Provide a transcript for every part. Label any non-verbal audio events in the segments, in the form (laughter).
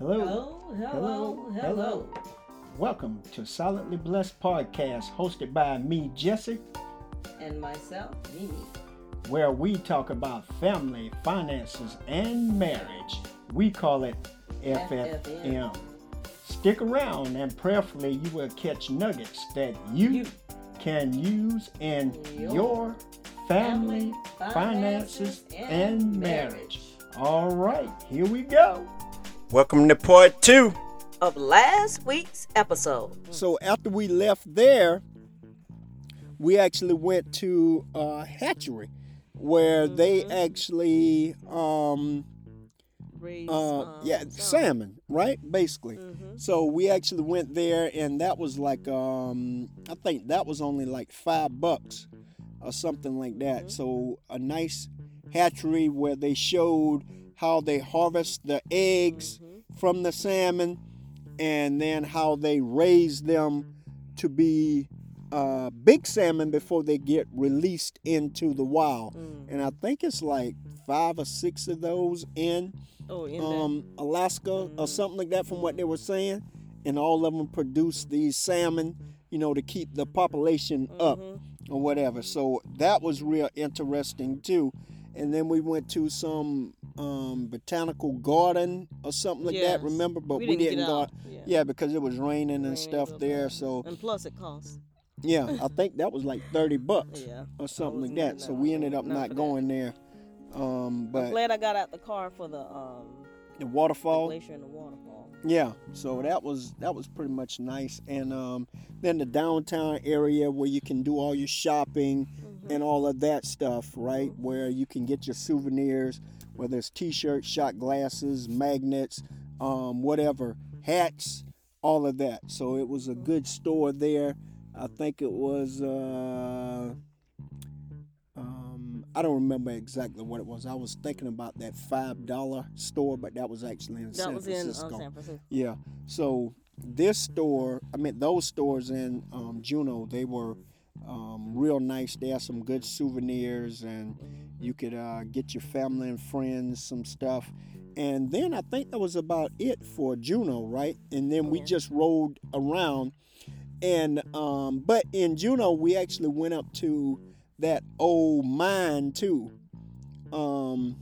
Hello. Hello, hello, hello. Welcome to Silently Blessed Podcast, hosted by me, Jesse, And myself, Mimi. where we talk about family, finances, and marriage. We call it FFM. FFM. Stick around and prayerfully you will catch nuggets that you, You. can use in Your your family, family, finances, and and marriage. All right, here we go. Welcome to part two. of last week's episode. So after we left there, we actually went to a hatchery where they actually um Raised, uh um, yeah salmon right basically Mm-hmm. so we actually went there and that was like um i think that was only like five bucks or something like that Mm-hmm. so a nice hatchery where they showed how they harvest the eggs Mm-hmm. from the salmon and then how they raise them to be uh, big salmon before they get released into the wild Mm. and i think it's like five or six of those in Oh, in um, Alaska or something like that, from what they were saying, and all of them produce these salmon, you know, to keep the population up Mm-hmm. or whatever. So that was real interesting too. And then we went to some um, botanical garden or something like that. Remember, but We we, didn't didn't get go. out, yeah. Yeah, because it was raining and Raining stuff there. bad. So and plus it costs. yeah, I think that was like thirty bucks (laughs) Yeah. or something like that. getting So we ended up Not not for that. going there. Um, I'm but glad I got out the car for the um the the waterfall. glacier and the waterfall. Yeah, so that was that was pretty much nice, and um, then the downtown area where you can do all your shopping and all of that stuff, right? Where you can get your souvenirs, whether it's T-shirts, shot glasses, magnets, um, whatever, hats, all of that. So it was a good store there. I think it was. Uh, um, I don't remember exactly what it was. I was thinking about that five dollar store, but that was actually in That San was in uh, Francisco. San Francisco. Yeah. So this store, I mean, those stores in um, Juneau, they were um, real nice. They had some good souvenirs, and you could uh, get your family and friends some stuff. And then I think that was about it for Juneau, right? And then we just rode around. And um, but in Juneau, we actually went up to that old mine too, um,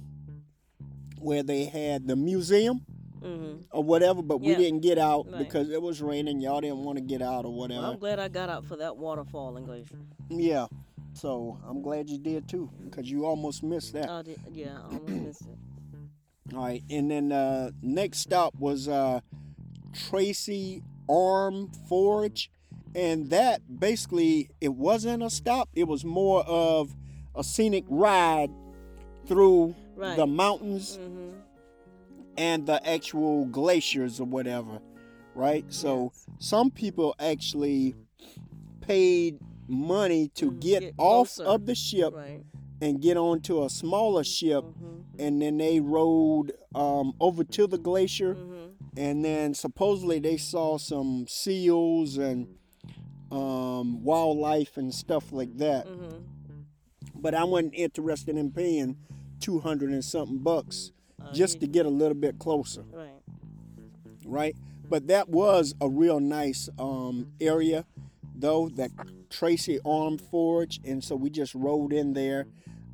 where they had the museum Mm-hmm. or whatever, but we didn't get out Right. because it was raining. Y'all didn't want to get out or Well, whatever. I'm glad I got out for that waterfall and glacier. yeah. So I'm glad you did too, because you almost missed that. I did, yeah, I almost (clears throat) missed it. All right, and then uh, next stop was uh, Tracy Arm Fjord, and that basically it wasn't a stop. It was more of a scenic ride through Right. the mountains Mm-hmm. And the actual glaciers or whatever, right? So some people actually paid money to Mm, get, get off closer. of the ship Right. and get onto a smaller ship, Mm-hmm. and then they rode um, over to the glacier, Mm-hmm. and then supposedly they saw some seals and um, wildlife and stuff like that. Mm-hmm. But I wasn't interested in paying two hundred and something bucks Uh, just to get a little bit closer. Right. right? But that was a real nice um, area, though, that Tracy Arm Fjord. And so we just rode in there,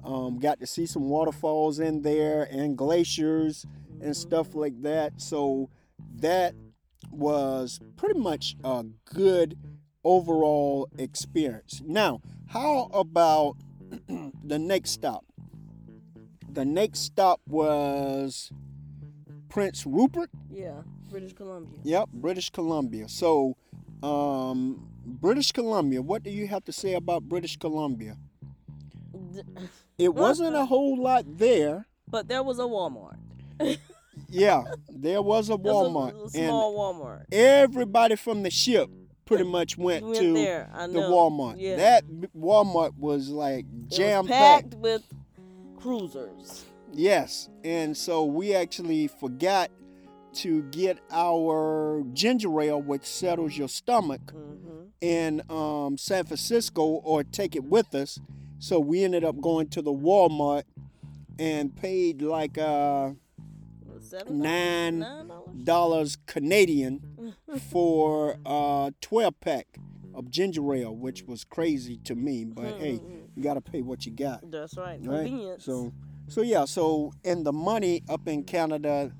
um, got to see some waterfalls in there and glaciers and stuff like that. So that was pretty much a good overall experience. Now, how about (clears throat) the next stop? The next stop was Prince Rupert. Yeah. British Columbia. Yep, British Columbia. So, um, British Columbia. What do you have to say about British Columbia? (laughs) It wasn't a whole lot there. But there was a Walmart. (laughs) Yeah, there was a There was a Walmart, little and small Walmart. everybody from the ship pretty much went, Went to. The. Walmart. Yeah. That Walmart was like was jam packed. packed with cruisers. Yes, and so we actually forgot to get our ginger ale, which settles your stomach, Mm-hmm. in um, San Francisco or take it with us. So we ended up going to the Walmart and paid like uh, nine dollars. dollars Canadian (laughs) for a 12 pack of ginger ale, which was crazy to me. But hey, you gotta pay what you got, That's right. right? Convenience. So, so yeah. So, and the money up in Canada,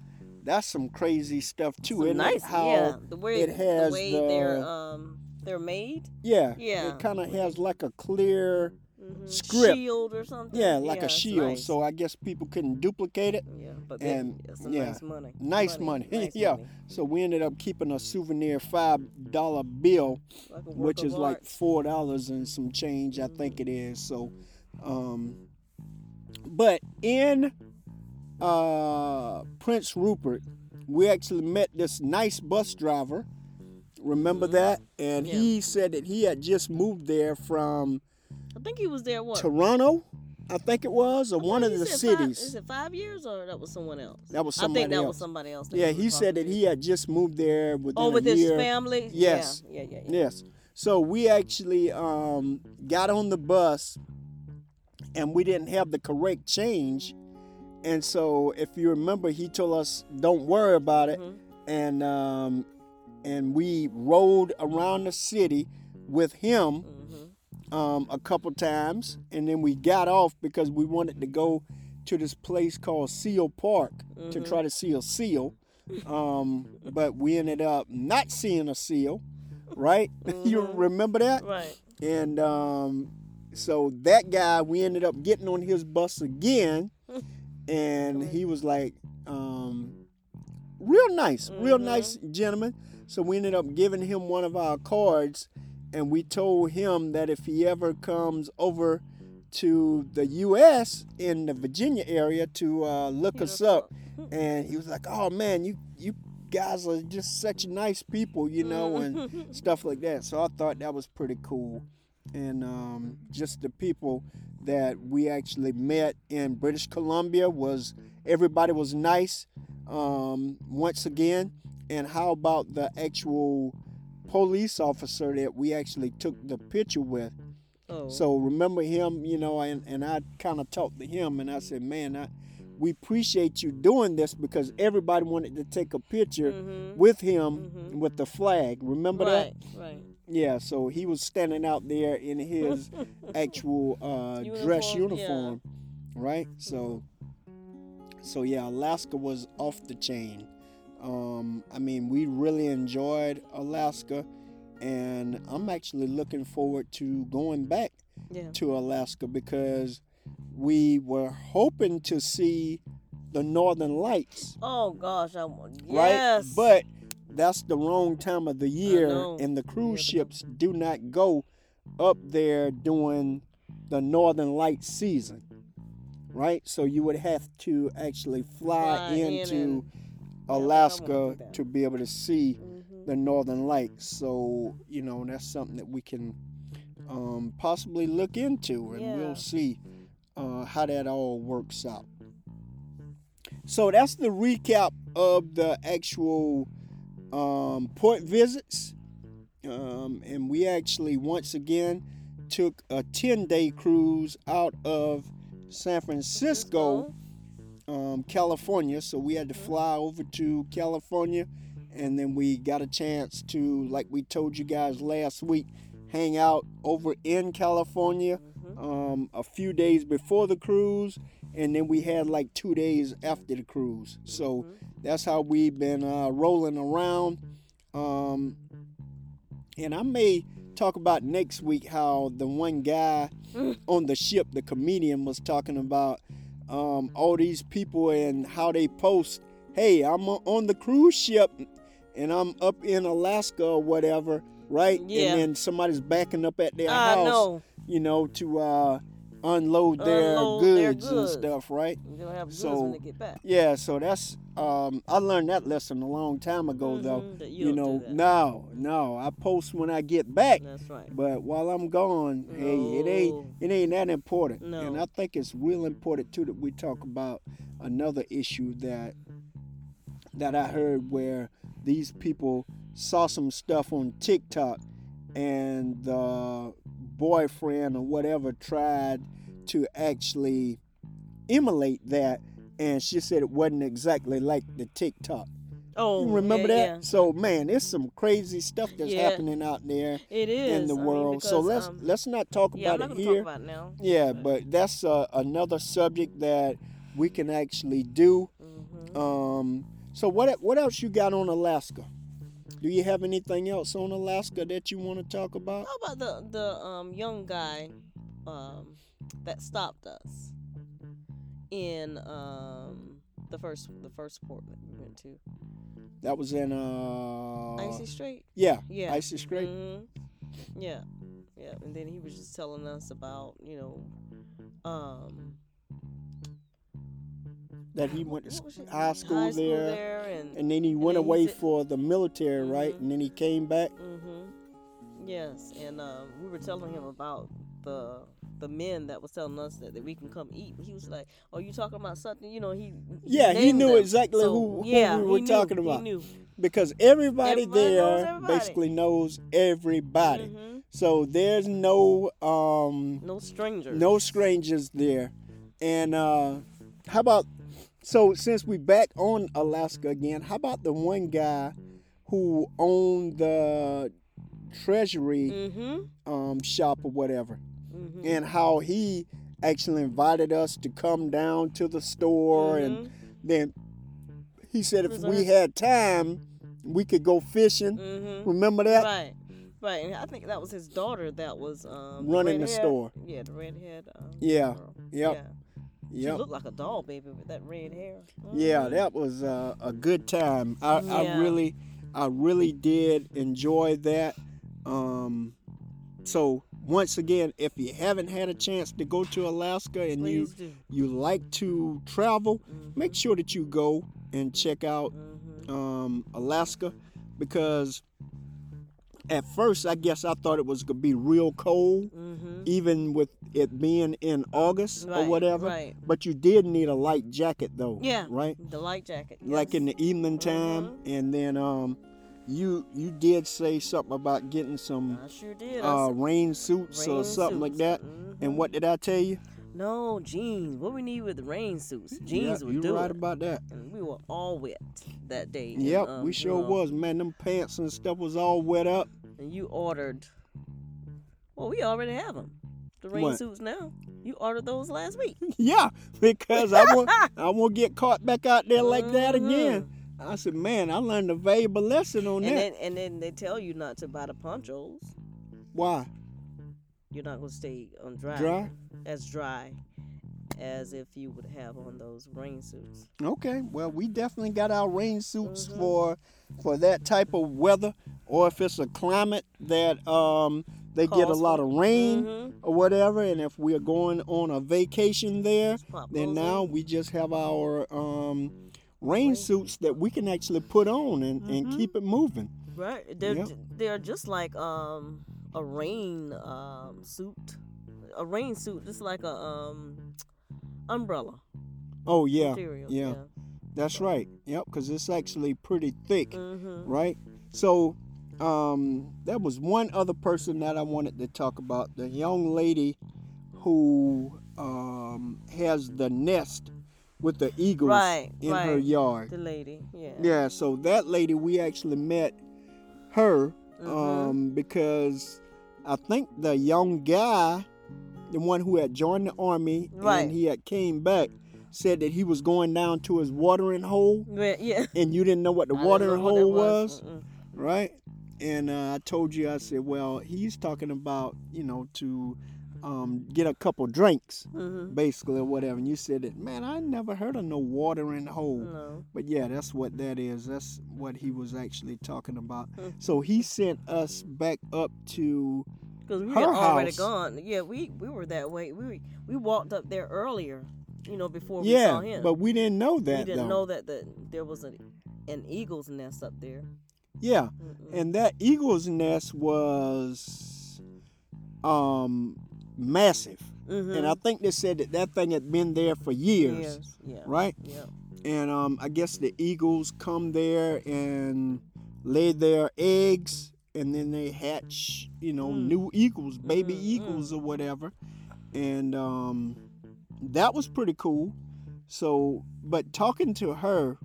that's some crazy stuff too. Some isn't it? nice. How yeah. The way it has the way the- they're um they're made. yeah, Yeah. it kind of has like a clear, Mhm. Script. Shield or something. yeah, like a shield. nice. So I guess people couldn't duplicate it. Yeah, but and, then it's a yeah, nice money. Nice money, (laughs) Nice yeah. money. So we ended up keeping a souvenir five dollar bill Like which is like four dollars and some change, I think it is. So, um, but in uh, Prince Rupert, we actually met this nice bus driver. Remember that? And Yeah. he said that he had just moved there from I think he was there. What? Toronto, I think it was, or one of the said five- cities. is it five years or that was someone else? That was somebody else. I think that else. was somebody else. yeah, he said that he had just moved there within Oh, with a his family. Yes. Yeah, yeah, yeah. yeah. Yes. So we actually um, got on the bus and we didn't have the correct change. And so if you remember, he told us, don't worry about it. Mhm. And, um, and we rode around the city with him Mhm. Um, a couple times. And then we got off because we wanted to go to this place called Seal Park to Mhm. try to see a seal. Um, but we ended up not seeing a seal, right? (laughs) you Mhm. remember that? Right. And um, so that guy, we ended up getting on his bus again, (laughs) and he was like, um, real nice, real Mhm. nice gentleman. So we ended up giving him one of our cards, and we told him that if he ever comes over to the U.S. in the Virginia area to uh, look us up, (laughs) and he was like, "Oh man, you you guys are just such nice people, you know, and (laughs) stuff like that." So I thought that was pretty cool, and um, just the people that we actually met in British Columbia was everybody was nice. Um, once again, and how about the actual police officer that we actually took the picture with? Oh. So remember him, you know, and, and I kind of talked to him and I said, man, I, we appreciate you doing this because everybody wanted to take a picture Mhm. with him Mhm. with the flag. Remember right. that? Right. Yeah, so he was standing out there in his (laughs) actual uh, dress Uniform, yeah. uniform, right? So, so yeah, Alaska was off the chain. Um, I mean, we really enjoyed Alaska, and I'm actually looking forward to going back Yeah. to Alaska because we were hoping to see the Northern Lights, Oh gosh. I, right? yes. Right, But that's the wrong time of the year, and the cruise Yeah, ships do not go up there during the Northern Lights season, right? So you would have to actually fly, Fly in into and- I wanna Alaska to be able to see Mhm. the Northern Lights. So you know that's something that we can um, possibly look into, and Yeah. we'll see uh, how that all works out. So that's the recap of the actual um, port visits, um, and we actually once again took a ten day cruise out of San Francisco um, California. So we had to fly over to California, and then we got a chance to, like we told you guys last week, hang out over in California um, a few days before the cruise, and then we had like two days after the cruise. So that's how we've been uh, rolling around. Um, and I may talk about next week how the one guy (laughs) on the ship, the comedian, was talking about um, all these people and how they post, hey, I'm on the cruise ship and I'm up in Alaska or whatever, right? Yeah. And then somebody's backing up at their I house, know. you know, to uh, unload, their, Unload goods their and stuff, right? Gonna have goods So, when they get back. Yeah, so that's um, I learned that lesson a long time ago, though. Mhm, that you You, know, no, no, I post when I get back, That's right. but while I'm gone, hey, it ain't it ain't that important. No. And I think it's real important too that we talk about another issue that that I heard where these people saw some stuff on TikTok and the boyfriend or whatever tried to actually emulate that and she said it wasn't exactly like the TikTok. Oh, You remember yeah, that? yeah. So man, there's some crazy stuff that's Yeah. happening out there It is in the I mean, world. so let's um, let's not talk about it here. about it yeah, but that's uh, another subject that we can actually do. Mhm. Um, so what what else you got on Alaska? Do you have anything else on Alaska that you want to talk about? How about the the um young guy um that stopped us in um the first the first port that we went to That was in uh Icy Strait? yeah, Yeah. Icy Strait. hmm Yeah, yeah. And then he was just telling us about you know um That he went to what sc- was it? high school there, there and and then he went then he away said- for the military, right? Mhm. And then he came back. hmm Yes, and um, we were telling him about the the men that was telling us that, that we can come eat. He was like, "Oh, you talking about something?" You know, he Yeah, he knew them. exactly So, who- who yeah, we were knew, talking he about. knew. because everybody, Everybody knows there everybody. basically knows everybody. Mhm. So there's no um No strangers. no strangers there. And uh how about so since we back on Alaska again, how about the one guy who owned the treasury Mm-hmm. um shop or whatever Mm-hmm. and how he actually invited us to come down to the store and then he said if we had time we could go fishing. Mm-hmm. Remember that? Right. Right. And I think that was his daughter that was um Running the redhead- store. Yeah, the redhead. Um, Yeah. girl. Yep. Yeah. She Yep. looked like a doll baby with that red hair. Yeah, Mhm. that was uh, a good time. I, I really, I really did enjoy that. Um, so once again, if you haven't had a chance to go to Alaska and Please do. you you like to travel, Mhm. make sure that you go and check out Mhm. um, Alaska because at first I guess I thought it was gonna be real cold, Mhm. even with it being in August or whatever. Right. But you did need a light jacket though. Yeah. Right. The light jacket. like in the evening time Mhm. and then um you you did say something about getting some sure uh rain suits or rain something like suits. that Mhm. and what did i tell you No jeans. What we need with the rain suits? yeah, Jeans would you right it. about that and we were all wet that day. and, yep um, we you sure know, was man them pants and stuff was all wet up And you ordered. Well, we already have them. The rain What? suits now. You ordered those last week. (laughs) yeah because i won't (laughs) i won't get caught back out there like that Mhm. again i said man i learned a valuable lesson on And that then and then they tell you not to buy the ponchos. why You're not gonna stay on dry, Dry? as dry as if you would have on those rain suits. Okay, well, we definitely got our rain suits Mhm. for for that type of weather, or if it's a climate that um they get a lot of rain Mhm. or whatever, and if we are going on a vacation there, then now we just have our um rain Rain suits that we can actually put on and, and Mhm. keep it moving. right. They're Yep. they're just like um a rain um suit. A rain suit, just like a um umbrella Oh yeah, material. yeah, that's right. Yep, because it's actually pretty thick. Mm-hmm. right? So um, there was one other person that I wanted to talk about. The young lady who um, has the nest with the eagles Right, in her yard. The lady. Yeah. Yeah, so that lady, we actually met her Mhm. um, because I think the young guy, the one who had joined the army Right. and he had came back, said that he was going down to his watering hole Yeah. yeah. (laughs) and you didn't know what the I watering hole was Mm-mm. right? And uh, I told you, I said, well, he's talking about, you know, to um, get a couple drinks, Mhm. basically, or whatever. And you said that, man, I never heard of no watering hole. No. But yeah, that's what that is. That's what he was actually talking about. Hmm. So he sent us back up to, Because we Her had already house. gone. Yeah, we we were that way. We we walked up there earlier, you know, before we yeah, saw him. but we didn't know that we didn't though. know that the, there was an an eagle's nest up there. Yeah, Mm-mm. and that eagle's nest was um massive. Mhm. And I think they said that that thing had been there for years, Years, Yeah. right? Yeah. And um, I guess the eagles come there and lay their eggs, and then they hatch, you know, Mm. new eagles, baby Mm, eagles or whatever. And um, that was pretty cool. So but talking to her,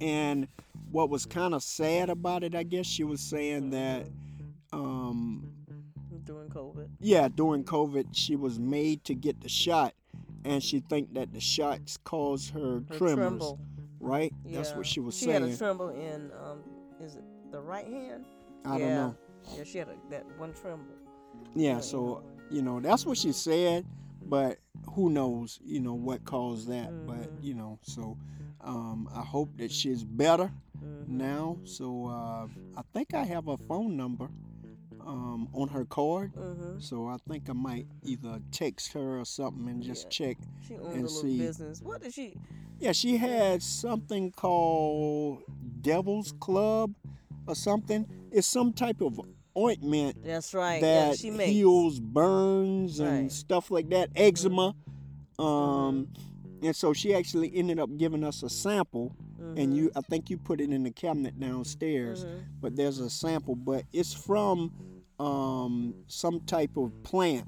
and what was kind of sad about it, I guess she was saying that, um. Yeah, during COVID, she was made to get the shot, and she think that the shots caused her, Her tremors, tremble. right? That's what she was she saying. She had a tremble in um, is it the right hand? I yeah. don't know. Yeah, she had a, that one tremble. Yeah, Yeah, so you know that's what she said, but who knows? You know what caused that? But Mhm. you know, so um, I hope that she's better Mhm. now. So uh, I think I have a phone number um, on her card. Mhm. So I think I might either text her or something and just Yeah. check. She owns and a little see- business. What did she? Yeah, she had something called Devil's Club or something. It's some type of ointment That's right. yeah, that she makes. heals burns and Right. stuff like that, eczema. Um, Mm-hmm. and so she actually ended up giving us a sample, and Mhm. you, I think you put it in the cabinet downstairs. Mhm. But there's a sample, but it's from um, some type of plant,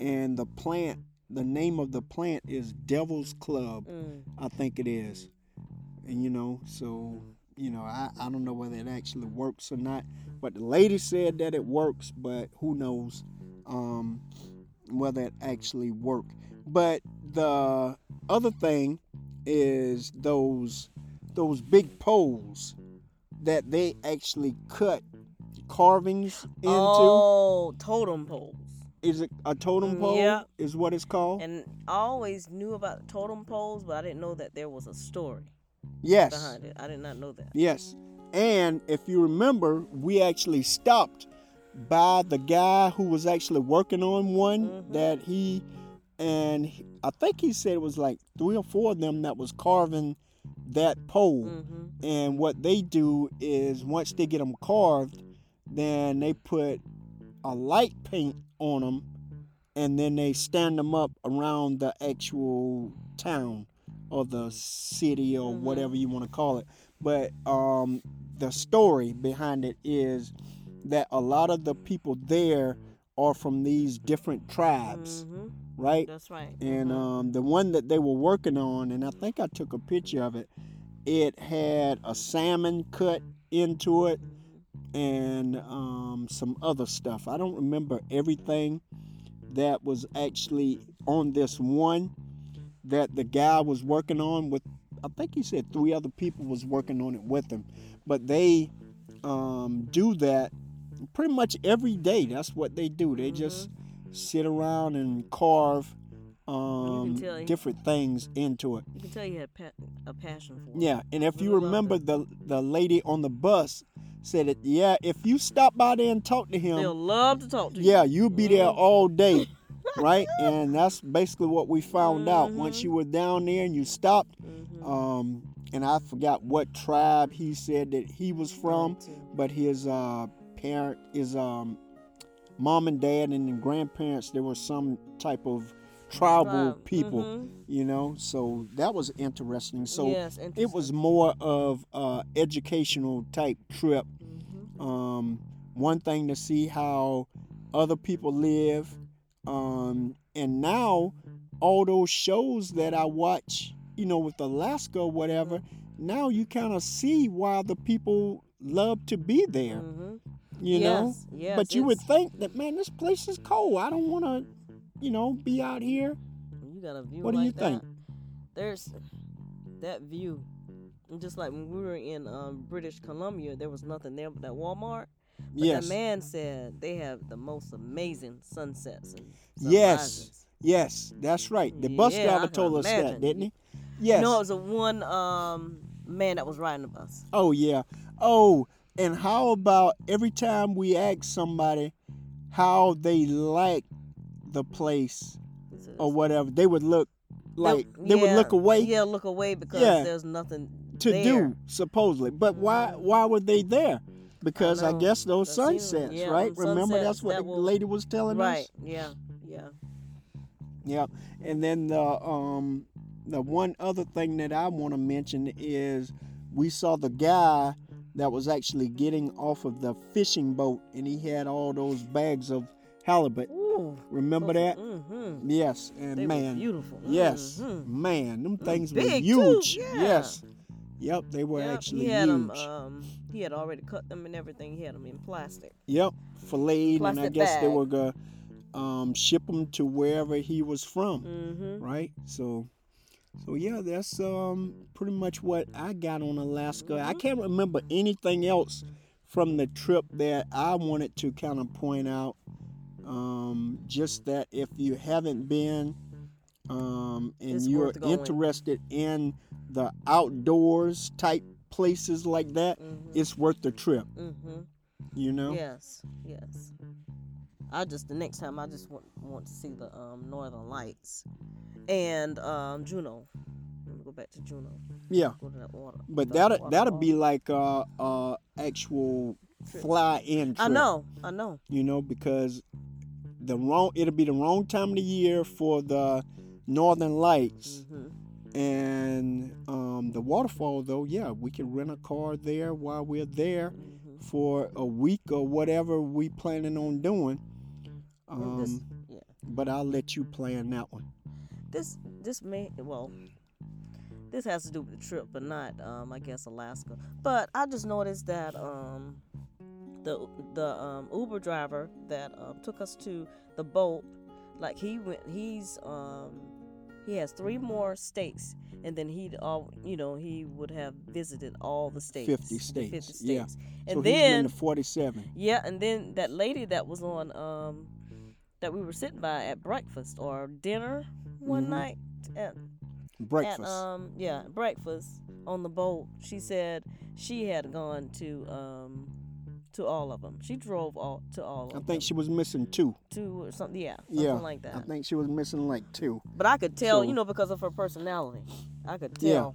and the plant, the name of the plant is Devil's Club, Mm. I think it is. And you know, so you know, I, I don't know whether it actually works or not. But the lady said that it works, but who knows um, whether it actually worked. But the other thing is those those big poles that they actually cut carvings into. Oh, totem poles. Is it a totem Mm, pole? yeah. Is what it's called? And I always knew about totem poles, but I didn't know that there was a story yes. behind it. I did not know that. Yes. And if you remember, we actually stopped by the guy who was actually working on one Mhm. that he and I think he said it was like three or four of them that was carving that pole. hmm And what they do is once they get them carved, then they put a light paint on them and then they stand them up around the actual town or the city or Mhm. whatever you want to call it. But um, the story behind it is that a lot of the people there are from these different tribes, hmm right? That's right. And Mhm. um, the one that they were working on, and I think I took a picture of it, it had a salmon cut into it and um, some other stuff. I don't remember everything that was actually on this one that the guy was working on with. I think he said three other people was working on it with him, but they um, do that pretty much every day. That's what they do. They just sit around and carve um, he- different things into it. you can tell you had pa- a passion for it. Yeah, and if you remember the the lady on the bus said that yeah, if you stop by there and talk to him, They'll love to talk to you. yeah, you'll be there Mhm. all day, (laughs) right? And that's basically what we found out once Mhm. you were down there and you stopped. Mhm. Um, and I forgot what tribe he said that he was from, but his uh, parent, his um, mom and dad and grandparents, there was some type of tribal people, Mhm. you know. So that was interesting. So yes, it was more of a educational type trip. Hmm um, one thing to see how other people live um, and now all those shows that i watch you know with alaska or whatever now you kind of see why the people love to be there hmm you know? Yes, yes, but you would think that man this place is cold. I don't want to you know be out here You got a view What do like you think? There's that view. Just like when we were in um, British Columbia, there was nothing there but that Walmart. But yes that man said they have the most amazing sunsets and Yes. yes that's right the bus Yeah, driver told us that didn't he yes No, it was a one um, man that was riding the bus. Oh yeah. Oh, and how about every time we ask somebody how they like the place or whatever, they would look like they, would yeah, look away Yeah, look away because Yeah. there's nothing to there. do supposedly. But why why were they there? Because I, know. guess those sunsets, yeah, right? Remember that's what that the will- lady was telling Right. us. Right. Yeah. Yeah. Yeah. And then the um the one other thing that I want to mention is we saw the guy that was actually getting off of the fishing boat and he had all those bags of halibut. Ooh. Remember that? Mm-hmm. Yes, and They man, beautiful. yes, Mhm. man, them things were big, huge. yeah. Yes, yep, they were Yep, actually he had huge. them. Um, he had already cut them and everything. He had them in plastic. Yep, filleted, and I Plastic guess they were gonna um, ship them to wherever he was from, Mm-hmm. right? So, so yeah, that's um pretty much what I got on Alaska. I can't remember anything else from the trip that I wanted to kind of point out. Um, just that if you haven't been, um, and It's you're interested in the outdoors type places like that, Mm-hmm. it's worth the trip. Mm-hmm. You know. Yes. Yes. I just the next time I just want want to see the um Northern Lights and um Juneau. Let me go back to Juneau. Yeah. Go to that water. But the that'll that'll be like uh uh actual fly in trip. I know. I know. You know, because the wrong it'll be the wrong time of the year for the northern lights. Mm-hmm. And um the waterfall though, yeah, we can rent a car there while we're there Mm-hmm. for a week or whatever we planning on doing. And this- Um yeah. but I'll let you plan that one. This this may well this has to do with the trip, but not um I guess Alaska. But I just noticed that um the the um Uber driver that um, took us to the boat, like he went he's um he has three more states and then he'd all you know he would have visited all the states 50 states, 50 yeah. states so and he's been then to forty seven. yeah and then that lady that was on um that we were sitting by at breakfast or dinner one Mhm. night at, Breakfast. at um yeah breakfast on the boat she said she had gone to um to all of them she drove all to all of them. I think them she was missing two. to or something yeah something Yeah. like that I think she was missing like two. but I could tell So- you know because of her personality I could tell. Yeah.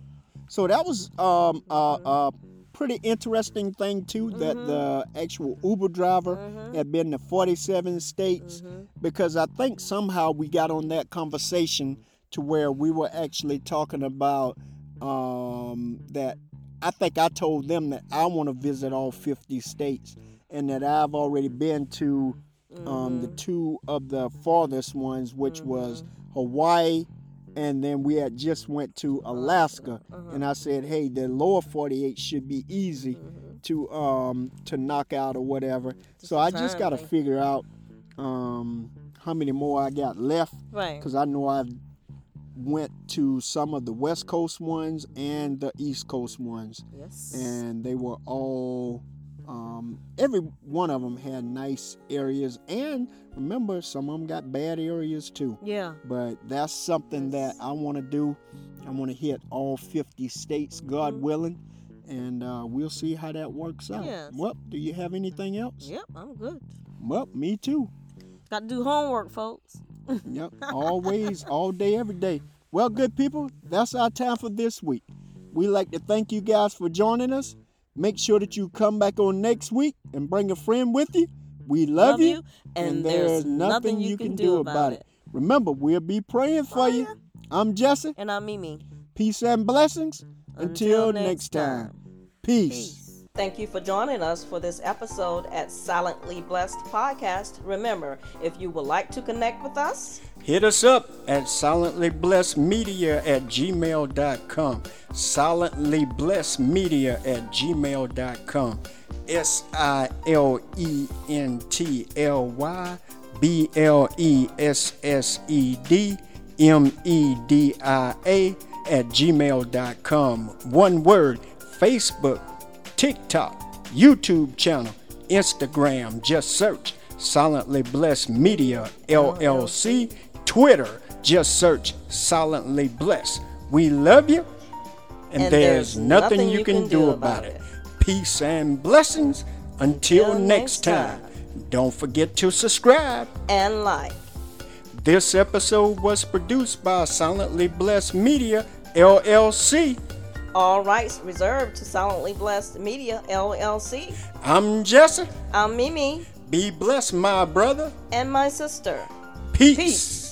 So that was um a, Mhm. a pretty interesting thing too that Mhm. the actual Uber driver Mhm. had been to 47 states Mhm. because I think somehow we got on that conversation to where we were actually talking about um that I think I told them that I want to visit all 50 states and that I've already been to um the Mhm. two of the farthest ones which was Mhm. Hawaii and then we had just went to Alaska Uh-huh. and I said, "Hey, the lower 48 should be easy Mhm. to um to knock out or whatever." Just so I just got to figure out um how many more I got left right cuz I know I've went to some of the West Coast ones and the East Coast ones yes and they were all um, every one of them had nice areas and remember some of them got bad areas too yeah but that's something that I want to do. I want to hit all 50 states, God Mhm. willing, and uh, we'll see how that works out. Yes. Well, do you have anything else? yep I'm good Well, me too. got to do homework folks Yep, always, all day, every day. Well, good people, that's our time for this week. We like to thank you guys for joining us. Make sure that you come back on next week and bring a friend with you. We love, you, and, there's nothing you can do about it. Remember, we'll be praying for Oh, you. yeah. I'm Jesse. And I'm Mimi. Peace and blessings. Until, next time. Peace. Peace. Thank you for joining us for this episode at Silently Blessed Podcast. Remember, if you would like to connect with us, Hit us up at silentlyblessedmedia at gmail.com. Silentlyblessedmedia at gmail.com. S I L E N T L Y B L E S S E D M E D I A at gmail.com. One word Facebook, TikTok, YouTube channel, Instagram. Just search Silently Blessed Media LLC. Twitter, just search Silently Blessed. We love you, and, And there's, nothing, you can, do about it. Peace and blessings. Until, Until next next time. Don't forget to subscribe. and like. This episode was produced by Silently Blessed Media LLC. All rights reserved to Silently Blessed Media LLC. I'm Jesse. I'm Mimi Be blessed, my brother. and my sister. Peace. Peace.